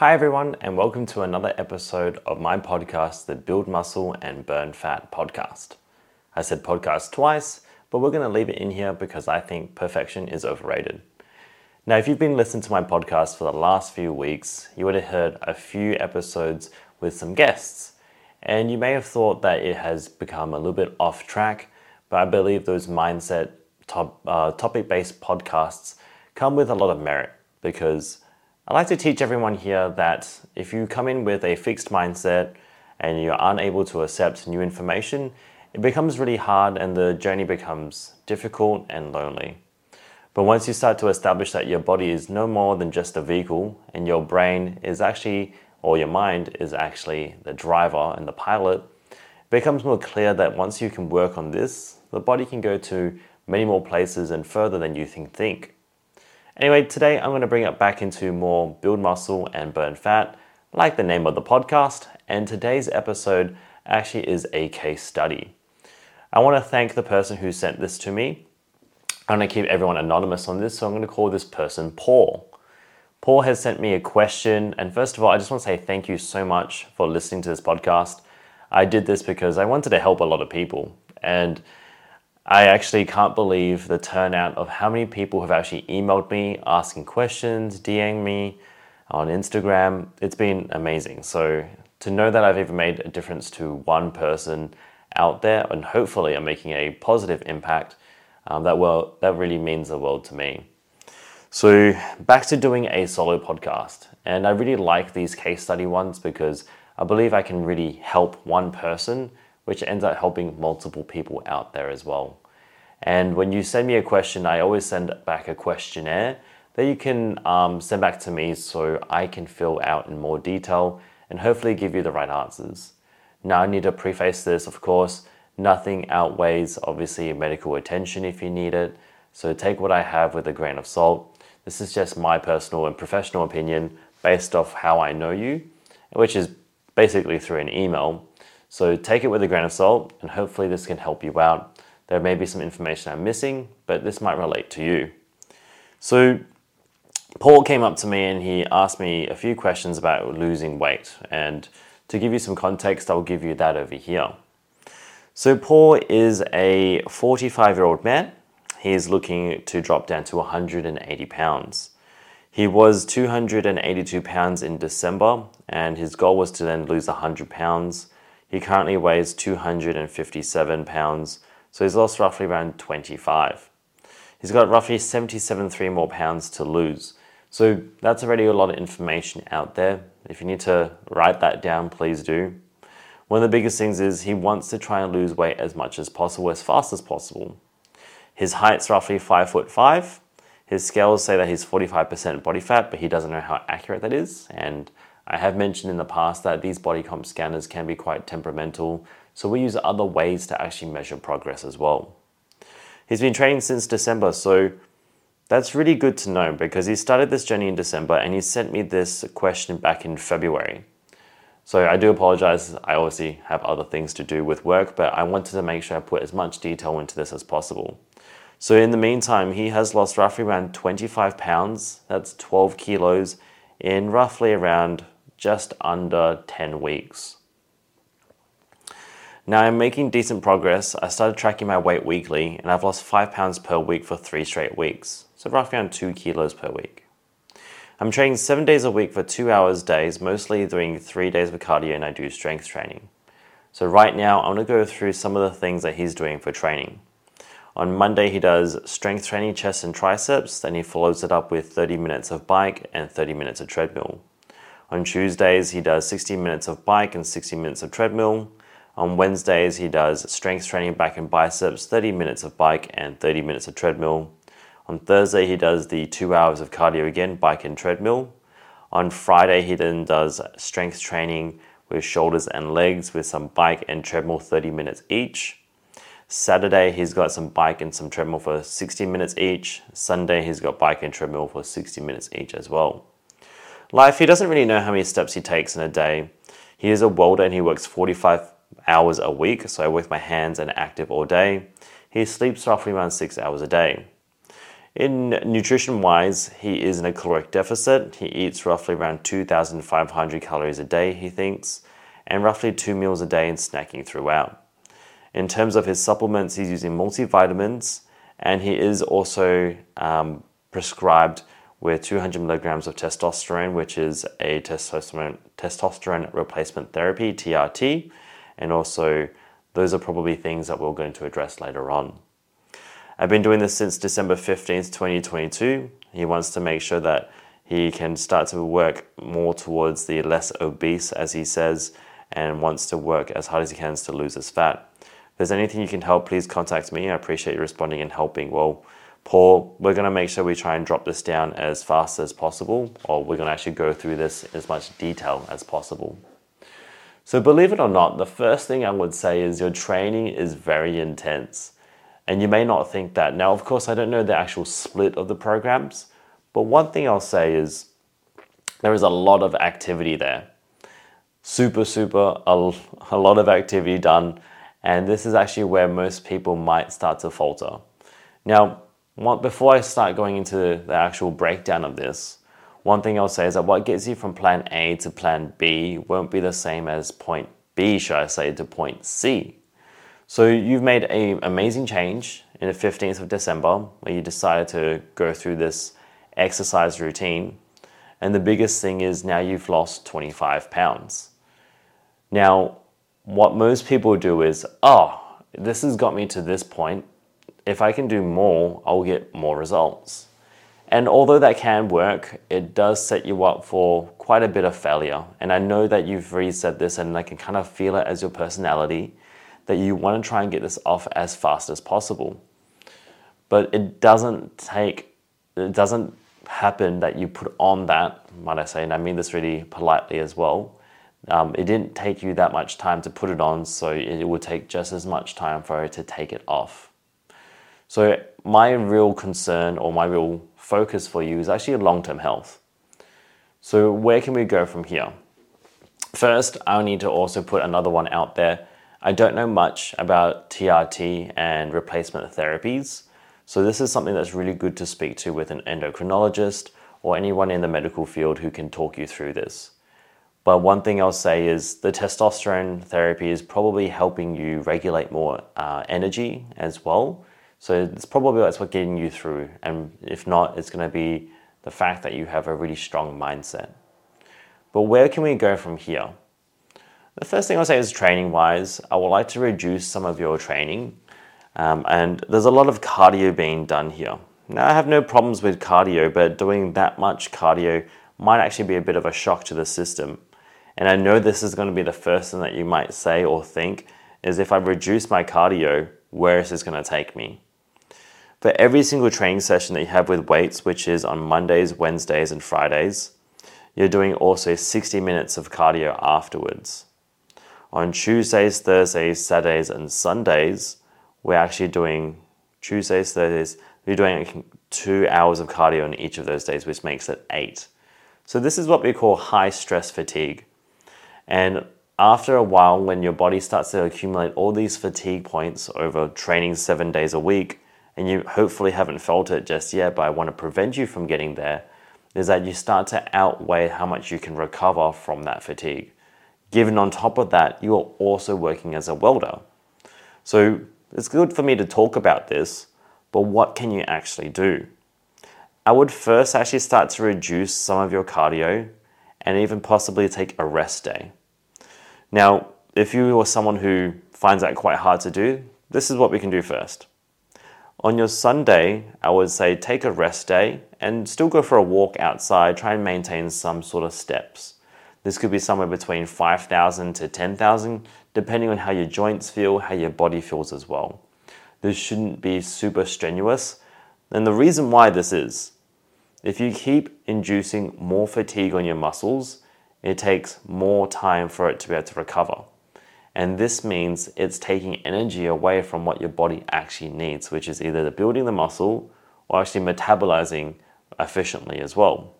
Hi, everyone, and welcome to another episode of my podcast, the Build Muscle and Burn Fat podcast. I said podcast twice, but we're going to leave it in here because I think perfection is overrated. Now, if you've been listening to my podcast for the last few weeks, you would have heard a few episodes with some guests, and you may have thought that it has become a little bit off track, but I believe those mindset top, uh, topic based podcasts come with a lot of merit because I like to teach everyone here that if you come in with a fixed mindset and you're unable to accept new information, it becomes really hard and the journey becomes difficult and lonely. But once you start to establish that your body is no more than just a vehicle and your brain is actually, or your mind is actually the driver and the pilot, it becomes more clear that once you can work on this, the body can go to many more places and further than you can think. Anyway, today I'm going to bring it back into more build muscle and burn fat, like the name of the podcast, and today's episode actually is a case study. I want to thank the person who sent this to me. I'm going to keep everyone anonymous on this, so I'm going to call this person Paul. Paul has sent me a question, and first of all, I just want to say thank you so much for listening to this podcast. I did this because I wanted to help a lot of people, and I actually can't believe the turnout of how many people have actually emailed me asking questions, DMing me on Instagram. It's been amazing. So to know that I've even made a difference to one person out there, and hopefully I'm making a positive impact, um, that well, that really means the world to me. So back to doing a solo podcast, and I really like these case study ones because I believe I can really help one person which ends up helping multiple people out there as well. And when you send me a question, I always send back a questionnaire that you can um, send back to me so I can fill out in more detail and hopefully give you the right answers. Now, I need to preface this, of course, nothing outweighs obviously medical attention if you need it. So take what I have with a grain of salt. This is just my personal and professional opinion based off how I know you, which is basically through an email. So take it with a grain of salt, and hopefully, this can help you out. There may be some information I'm missing, but this might relate to you. So, Paul came up to me and he asked me a few questions about losing weight. And to give you some context, I'll give you that over here. So, Paul is a 45 year old man. He is looking to drop down to 180 pounds. He was 282 pounds in December, and his goal was to then lose 100 pounds. He currently weighs 257 pounds, so he's lost roughly around 25. He's got roughly 77 three more pounds to lose. So that's already a lot of information out there. If you need to write that down, please do. One of the biggest things is he wants to try and lose weight as much as possible, as fast as possible. His height's roughly five foot five. His scales say that he's 45% body fat, but he doesn't know how accurate that is. And I have mentioned in the past that these body comp scanners can be quite temperamental, so we use other ways to actually measure progress as well. He's been training since December, so that's really good to know because he started this journey in December and he sent me this question back in February. So I do apologize, I obviously have other things to do with work, but I wanted to make sure I put as much detail into this as possible. So in the meantime, he has lost roughly around 25 pounds, that's 12 kilos, in roughly around just under 10 weeks. Now I'm making decent progress. I started tracking my weight weekly and I've lost 5 pounds per week for 3 straight weeks, so roughly around 2 kilos per week. I'm training 7 days a week for 2 hours days, mostly doing 3 days of cardio and I do strength training. So right now I'm going to go through some of the things that he's doing for training. On Monday he does strength training chest and triceps, then he follows it up with 30 minutes of bike and 30 minutes of treadmill. On Tuesdays, he does 60 minutes of bike and 60 minutes of treadmill. On Wednesdays, he does strength training back and biceps, 30 minutes of bike and 30 minutes of treadmill. On Thursday, he does the two hours of cardio again, bike and treadmill. On Friday, he then does strength training with shoulders and legs with some bike and treadmill, 30 minutes each. Saturday, he's got some bike and some treadmill for 60 minutes each. Sunday, he's got bike and treadmill for 60 minutes each as well. Life, he doesn't really know how many steps he takes in a day. He is a welder and he works 45 hours a week, so I work my hands and active all day. He sleeps roughly around six hours a day. In nutrition wise, he is in a caloric deficit. He eats roughly around 2,500 calories a day, he thinks, and roughly two meals a day and snacking throughout. In terms of his supplements, he's using multivitamins and he is also um, prescribed with 200 milligrams of testosterone, which is a testosterone, testosterone replacement therapy, TRT, and also those are probably things that we're going to address later on. I've been doing this since December 15th, 2022. He wants to make sure that he can start to work more towards the less obese, as he says, and wants to work as hard as he can to lose his fat. If there's anything you can help, please contact me. I appreciate you responding and helping. Well, Paul, we're going to make sure we try and drop this down as fast as possible, or we're going to actually go through this as much detail as possible. So, believe it or not, the first thing I would say is your training is very intense. And you may not think that. Now, of course, I don't know the actual split of the programs, but one thing I'll say is there is a lot of activity there. Super, super, a, a lot of activity done. And this is actually where most people might start to falter. Now, before I start going into the actual breakdown of this, one thing I'll say is that what gets you from plan A to plan B won't be the same as point B, should I say, to point C. So you've made an amazing change in the 15th of December where you decided to go through this exercise routine. And the biggest thing is now you've lost 25 pounds. Now, what most people do is, oh, this has got me to this point. If I can do more, I'll get more results. And although that can work, it does set you up for quite a bit of failure. And I know that you've said this, and I can kind of feel it as your personality that you want to try and get this off as fast as possible. But it doesn't take, it doesn't happen that you put on that, might I say, and I mean this really politely as well. Um, it didn't take you that much time to put it on, so it would take just as much time for it to take it off. So, my real concern or my real focus for you is actually long term health. So, where can we go from here? First, I need to also put another one out there I don't know much about TRT and replacement therapies, so this is something that's really good to speak to with an endocrinologist or anyone in the medical field who can talk you through this. But one thing I'll say is the testosterone therapy is probably helping you regulate more uh, energy as well. So it's probably that's what getting you through. And if not, it's going to be the fact that you have a really strong mindset. But where can we go from here? The first thing I'll say is training wise, I would like to reduce some of your training. Um, and there's a lot of cardio being done here. Now, I have no problems with cardio, but doing that much cardio might actually be a bit of a shock to the system. And I know this is going to be the first thing that you might say or think is if I reduce my cardio, where is this going to take me? For every single training session that you have with weights, which is on Mondays, Wednesdays, and Fridays, you're doing also 60 minutes of cardio afterwards. On Tuesdays, Thursdays, Saturdays, and Sundays, we're actually doing Tuesdays, Thursdays, we're doing two hours of cardio on each of those days, which makes it eight. So, this is what we call high stress fatigue. And after a while, when your body starts to accumulate all these fatigue points over training seven days a week, and you hopefully haven't felt it just yet, but I want to prevent you from getting there, is that you start to outweigh how much you can recover from that fatigue. Given on top of that, you are also working as a welder. So it's good for me to talk about this, but what can you actually do? I would first actually start to reduce some of your cardio and even possibly take a rest day. Now, if you are someone who finds that quite hard to do, this is what we can do first. On your Sunday, I would say take a rest day and still go for a walk outside, try and maintain some sort of steps. This could be somewhere between 5,000 to 10,000, depending on how your joints feel, how your body feels as well. This shouldn't be super strenuous. And the reason why this is, if you keep inducing more fatigue on your muscles, it takes more time for it to be able to recover. And this means it's taking energy away from what your body actually needs, which is either the building the muscle or actually metabolizing efficiently as well.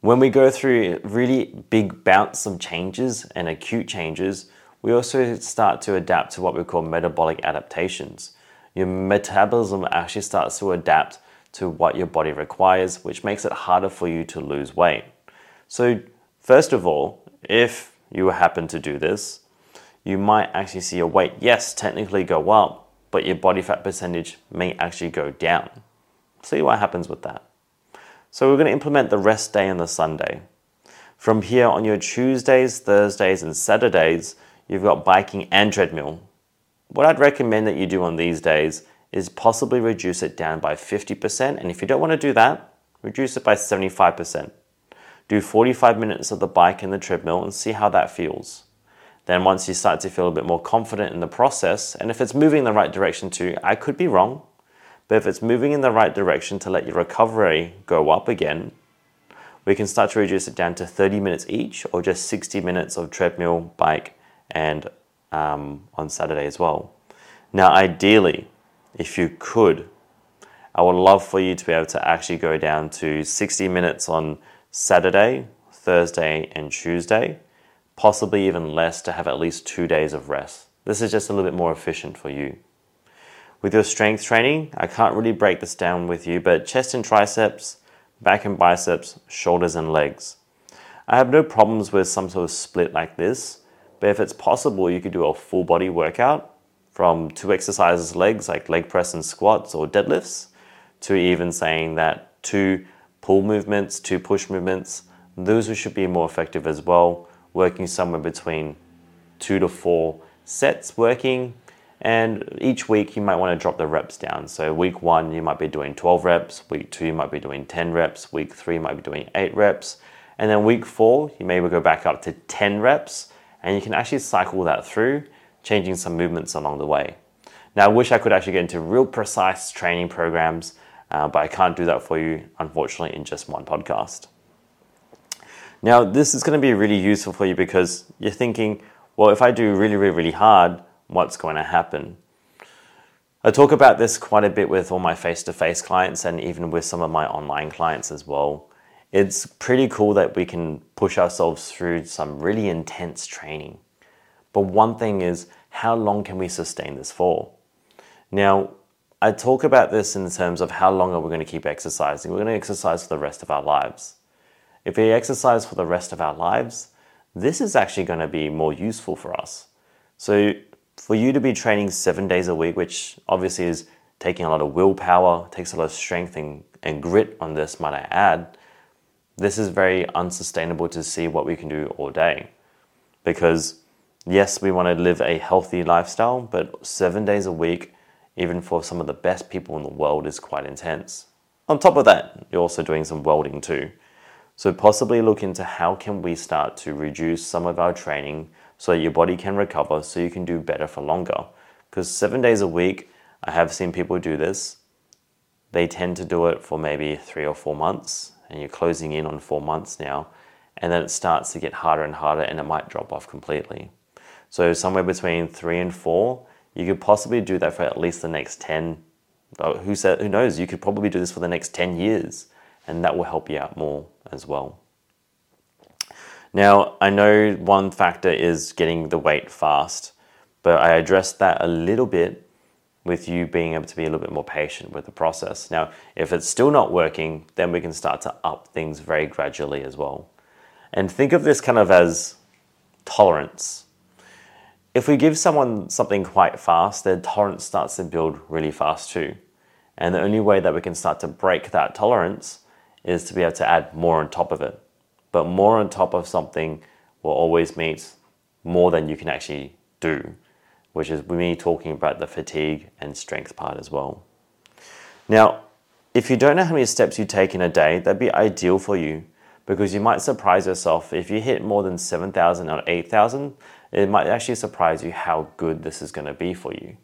When we go through really big bouts of changes and acute changes, we also start to adapt to what we call metabolic adaptations. your metabolism actually starts to adapt to what your body requires, which makes it harder for you to lose weight. So, first of all, if you happen to do this, you might actually see your weight, yes, technically go up, but your body fat percentage may actually go down. See what happens with that. So, we're going to implement the rest day and the Sunday. From here on your Tuesdays, Thursdays, and Saturdays, you've got biking and treadmill. What I'd recommend that you do on these days is possibly reduce it down by 50%. And if you don't want to do that, reduce it by 75%. Do 45 minutes of the bike and the treadmill and see how that feels. Then, once you start to feel a bit more confident in the process, and if it's moving in the right direction too, I could be wrong, but if it's moving in the right direction to let your recovery go up again, we can start to reduce it down to 30 minutes each or just 60 minutes of treadmill, bike, and um, on Saturday as well. Now, ideally, if you could, I would love for you to be able to actually go down to 60 minutes on Saturday, Thursday, and Tuesday, possibly even less to have at least two days of rest. This is just a little bit more efficient for you. With your strength training, I can't really break this down with you, but chest and triceps, back and biceps, shoulders and legs. I have no problems with some sort of split like this, but if it's possible, you could do a full body workout from two exercises legs like leg press and squats or deadlifts to even saying that two pull movements, to push movements, those should be more effective as well, working somewhere between two to four sets working. And each week you might want to drop the reps down. So, week one, you might be doing 12 reps. Week two, you might be doing 10 reps. Week three, you might be doing eight reps. And then week four, you maybe go back up to 10 reps and you can actually cycle that through, changing some movements along the way. Now, I wish I could actually get into real precise training programs, uh, but I can't do that for you, unfortunately, in just one podcast. Now, this is going to be really useful for you because you're thinking, well, if I do really, really, really hard, what's going to happen? I talk about this quite a bit with all my face to face clients and even with some of my online clients as well it's pretty cool that we can push ourselves through some really intense training. But one thing is, how long can we sustain this for? Now, I talk about this in terms of how long are we going to keep exercising? We're going to exercise for the rest of our lives. If we exercise for the rest of our lives, this is actually going to be more useful for us. So, for you to be training seven days a week, which obviously is taking a lot of willpower, takes a lot of strength and, and grit on this, might I add, this is very unsustainable to see what we can do all day. Because, yes, we want to live a healthy lifestyle, but seven days a week, even for some of the best people in the world, is quite intense. On top of that, you're also doing some welding too. So possibly look into how can we start to reduce some of our training so that your body can recover so you can do better for longer. Because seven days a week, I have seen people do this. They tend to do it for maybe three or four months and you're closing in on four months now, and then it starts to get harder and harder and it might drop off completely. So, somewhere between three and four, you could possibly do that for at least the next 10. Who, said, who knows? You could probably do this for the next 10 years, and that will help you out more as well. Now, I know one factor is getting the weight fast, but I addressed that a little bit with you being able to be a little bit more patient with the process. Now, if it's still not working, then we can start to up things very gradually as well. And think of this kind of as tolerance. If we give someone something quite fast, their tolerance starts to build really fast too. And the only way that we can start to break that tolerance is to be able to add more on top of it. But more on top of something will always meet more than you can actually do which is me talking about the fatigue and strength part as well. Now, if you don't know how many steps you take in a day, that'd be ideal for you because you might surprise yourself. If you hit more than 7,000 or 8,000, it might actually surprise you how good this is going to be for you.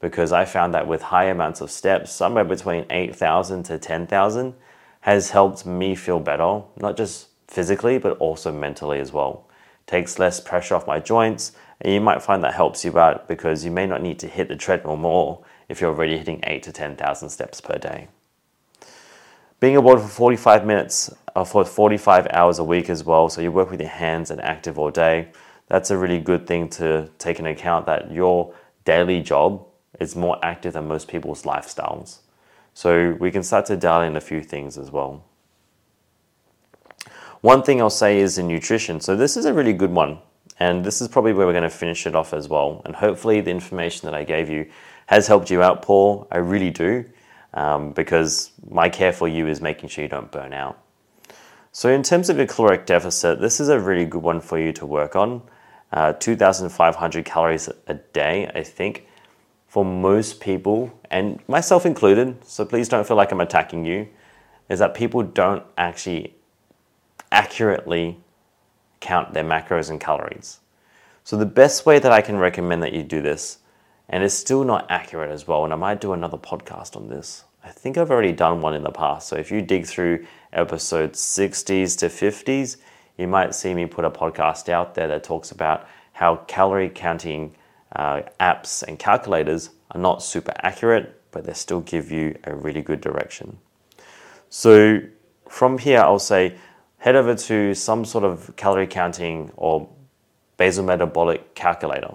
Because I found that with high amounts of steps, somewhere between 8,000 to 10,000, has helped me feel better, not just physically, but also mentally as well. Takes less pressure off my joints, and you might find that helps you out because you may not need to hit the treadmill more if you're already hitting 8 to 10,000 steps per day. Being aboard for 45 minutes or for 45 hours a week as well, so you work with your hands and active all day, that's a really good thing to take into account that your daily job is more active than most people's lifestyles. So we can start to dial in a few things as well. One thing I'll say is in nutrition. So this is a really good one. And this is probably where we're going to finish it off as well. And hopefully, the information that I gave you has helped you out, Paul. I really do, um, because my care for you is making sure you don't burn out. So, in terms of your caloric deficit, this is a really good one for you to work on. Uh, 2,500 calories a day, I think, for most people, and myself included, so please don't feel like I'm attacking you, is that people don't actually accurately count their macros and calories. So, the best way that I can recommend that you do this, and it's still not accurate as well, and I might do another podcast on this. I think I've already done one in the past. So, if you dig through episodes 60s to 50s, you might see me put a podcast out there that talks about how calorie counting uh, apps and calculators are not super accurate, but they still give you a really good direction. So, from here, I'll say head over to some sort of calorie counting or basal metabolic calculator.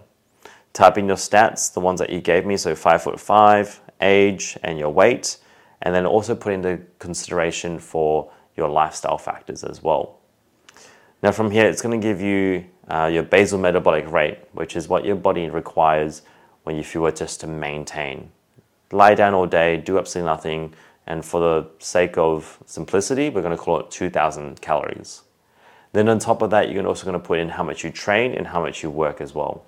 Type in your stats, the ones that you gave me, so five foot five, age, and your weight, and then also put into consideration for your lifestyle factors as well. Now, from here, it's going to give you uh, your basal metabolic rate, which is what your body requires when you were just to maintain. Lie down all day, do absolutely nothing, and for the sake of simplicity, we're going to call it 2,000 calories. Then on top of that, you're also going to put in how much you train and how much you work as well.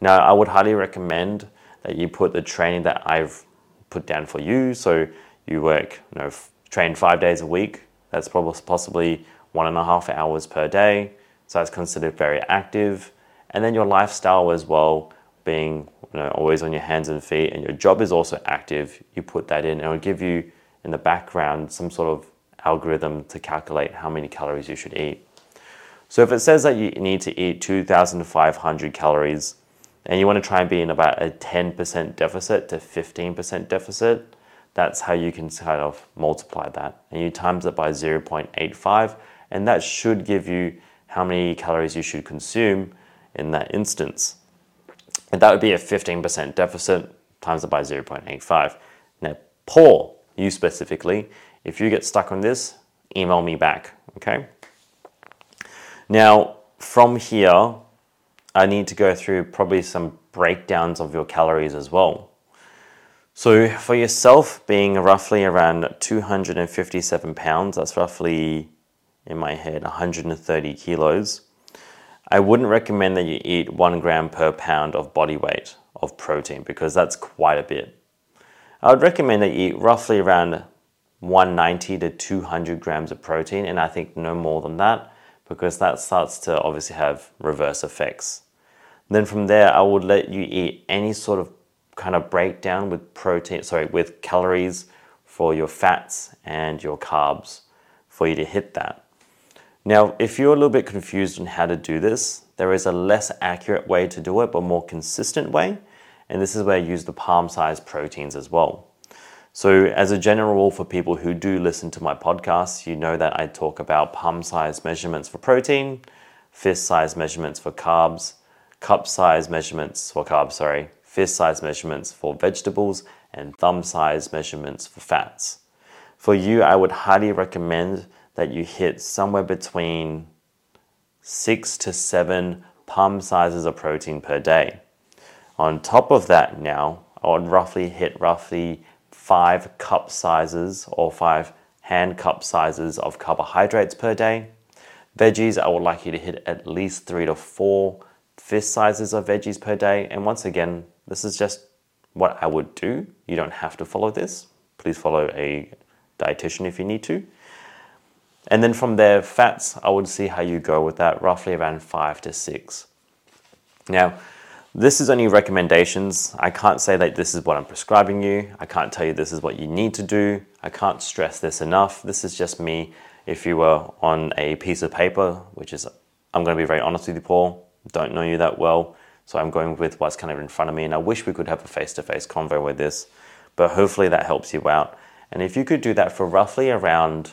Now, I would highly recommend that you put the training that I've put down for you. So you work, you know, train five days a week. That's probably possibly one and a half hours per day. So that's considered very active. And then your lifestyle as well, being you know, always on your hands and feet, and your job is also active. You put that in, and it'll give you in the background some sort of algorithm to calculate how many calories you should eat. So if it says that you need to eat 2,500 calories and you want to try and be in about a 10% deficit to 15% deficit, that's how you can kind of multiply that. And you times it by 0.85, and that should give you how many calories you should consume in that instance. And that would be a 15% deficit times it by 0.85. Now, Paul, you specifically. If you get stuck on this, email me back, okay? Now, from here, I need to go through probably some breakdowns of your calories as well. So, for yourself, being roughly around 257 pounds, that's roughly in my head 130 kilos, I wouldn't recommend that you eat one gram per pound of body weight of protein because that's quite a bit. I would recommend that you eat roughly around 190 to 200 grams of protein, and I think no more than that because that starts to obviously have reverse effects. Then from there, I would let you eat any sort of kind of breakdown with protein, sorry, with calories for your fats and your carbs for you to hit that. Now, if you're a little bit confused on how to do this, there is a less accurate way to do it, but more consistent way. And this is where I use the palm sized proteins as well. So, as a general rule for people who do listen to my podcast, you know that I talk about palm sized measurements for protein, fist size measurements for carbs, cup size measurements for carbs, sorry, fist size measurements for vegetables, and thumb size measurements for fats. For you, I would highly recommend that you hit somewhere between six to seven palm sizes of protein per day. On top of that, now I would roughly hit roughly five cup sizes or five hand cup sizes of carbohydrates per day. Veggies, I would like you to hit at least three to four fist sizes of veggies per day. And once again, this is just what I would do. You don't have to follow this. Please follow a dietitian if you need to. And then from there, fats, I would see how you go with that, roughly around five to six. Now, this is only recommendations. I can't say that this is what I'm prescribing you. I can't tell you this is what you need to do. I can't stress this enough. This is just me. If you were on a piece of paper, which is, I'm going to be very honest with you, Paul, don't know you that well. So I'm going with what's kind of in front of me. And I wish we could have a face to face convo with this, but hopefully that helps you out. And if you could do that for roughly around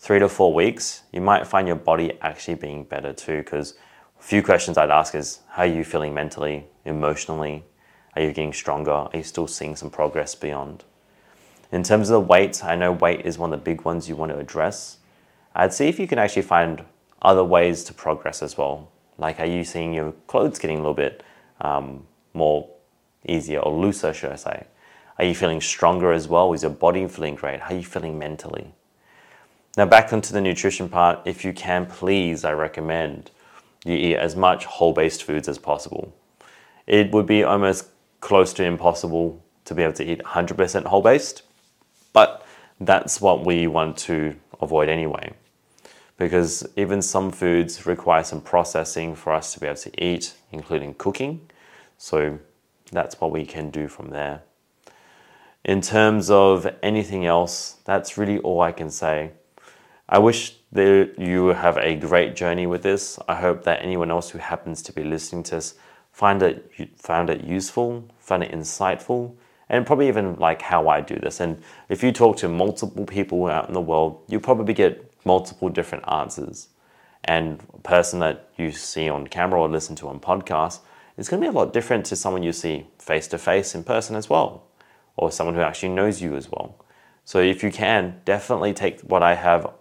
three to four weeks, you might find your body actually being better too. Because a few questions I'd ask is how are you feeling mentally, emotionally, Are you getting stronger? Are you still seeing some progress beyond? In terms of the weight, I know weight is one of the big ones you want to address. I'd see if you can actually find other ways to progress as well. Like, are you seeing your clothes getting a little bit um, more easier or looser, should I say? Are you feeling stronger as well? Is your body feeling great? How are you feeling mentally? Now, back onto the nutrition part, if you can, please, I recommend you eat as much whole based foods as possible. It would be almost close to impossible to be able to eat 100% whole based, but that's what we want to avoid anyway. Because even some foods require some processing for us to be able to eat, including cooking. So that's what we can do from there. In terms of anything else, that's really all I can say. I wish that you have a great journey with this. I hope that anyone else who happens to be listening to this find it found it useful, found it insightful, and probably even like how I do this. And if you talk to multiple people out in the world, you probably get multiple different answers. And a person that you see on camera or listen to on podcast is going to be a lot different to someone you see face to face in person as well, or someone who actually knows you as well. So if you can, definitely take what I have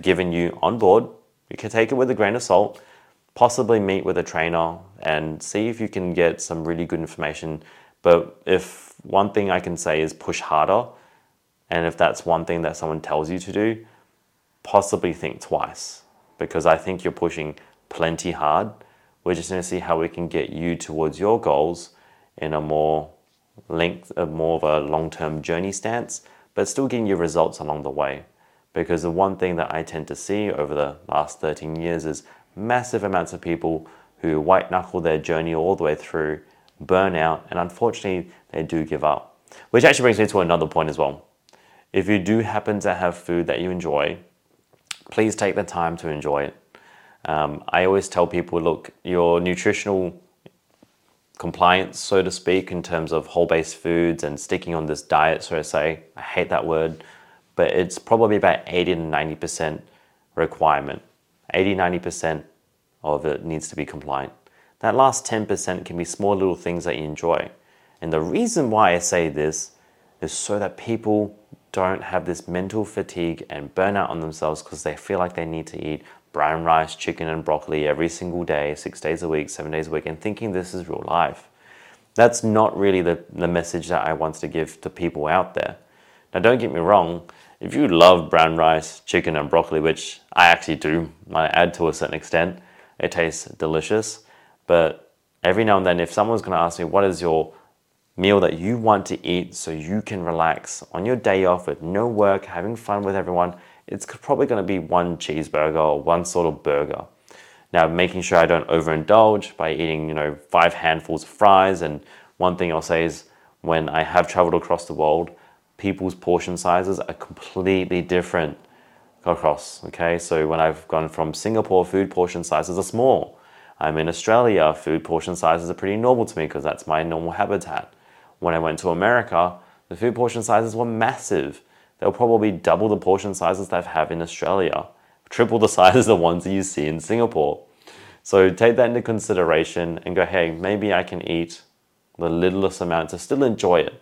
given you on board. You can take it with a grain of salt, possibly meet with a trainer and see if you can get some really good information. But if one thing I can say is push harder, and if that's one thing that someone tells you to do, possibly think twice because I think you're pushing plenty hard. We're just going to see how we can get you towards your goals in a more length, more of a long-term journey stance, but still getting your results along the way. Because the one thing that I tend to see over the last 13 years is massive amounts of people who white knuckle their journey all the way through, burn out, and unfortunately, they do give up. Which actually brings me to another point as well. If you do happen to have food that you enjoy, please take the time to enjoy it. Um, I always tell people look, your nutritional compliance, so to speak, in terms of whole based foods and sticking on this diet, so to say, I hate that word, but it's probably about 80 to 90% requirement. 80 90% of it needs to be compliant. That last 10% can be small little things that you enjoy. And the reason why I say this is so that people don't have this mental fatigue and burnout on themselves because they feel like they need to eat brown rice, chicken, and broccoli every single day, six days a week, seven days a week, and thinking this is real life. That's not really the, the message that I want to give to people out there. Now, don't get me wrong, if you love brown rice, chicken, and broccoli, which I actually do, I add to a certain extent, it tastes delicious. But every now and then, if someone's going to ask me, what is your meal that you want to eat so you can relax on your day off with no work, having fun with everyone, it's probably going to be one cheeseburger or one sort of burger. Now, making sure I don't overindulge by eating, you know, five handfuls of fries. And one thing I'll say is when I have traveled across the world, people's portion sizes are completely different across. Okay, so when I've gone from Singapore, food portion sizes are small. I'm in Australia, food portion sizes are pretty normal to me because that's my normal habitat. When I went to America, the food portion sizes were massive. They were probably double the portion sizes they have in Australia, triple the size of the ones that you see in Singapore. So take that into consideration and go, hey, maybe I can eat the littlest amount to still enjoy it.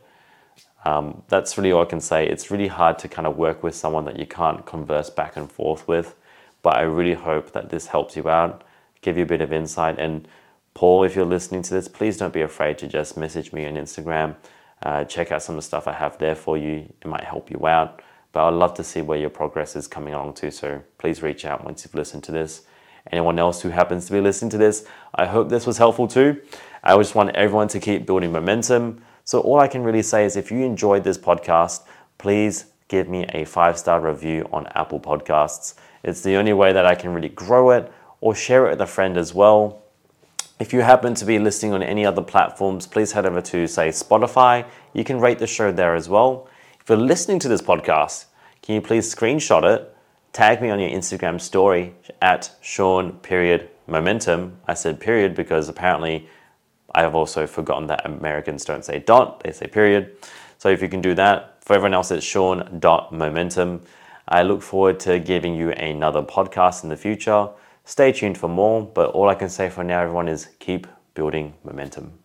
Um, that's really all I can say. It's really hard to kind of work with someone that you can't converse back and forth with, but I really hope that this helps you out, give you a bit of insight, and Paul, if you're listening to this, please don't be afraid to just message me on Instagram. Uh, check out some of the stuff I have there for you. It might help you out. But I'd love to see where your progress is coming along to. So please reach out once you've listened to this. Anyone else who happens to be listening to this, I hope this was helpful too. I just want everyone to keep building momentum. So all I can really say is if you enjoyed this podcast, please give me a five star review on Apple Podcasts. It's the only way that I can really grow it or share it with a friend as well. If you happen to be listening on any other platforms, please head over to, say, Spotify. You can rate the show there as well. If you're listening to this podcast, can you please screenshot it, tag me on your Instagram story at Sean period momentum. I said period because apparently I have also forgotten that Americans don't say dot, they say period. So if you can do that, for everyone else, it's Sean dot momentum. I look forward to giving you another podcast in the future. Stay tuned for more, but all I can say for now, everyone, is keep building momentum.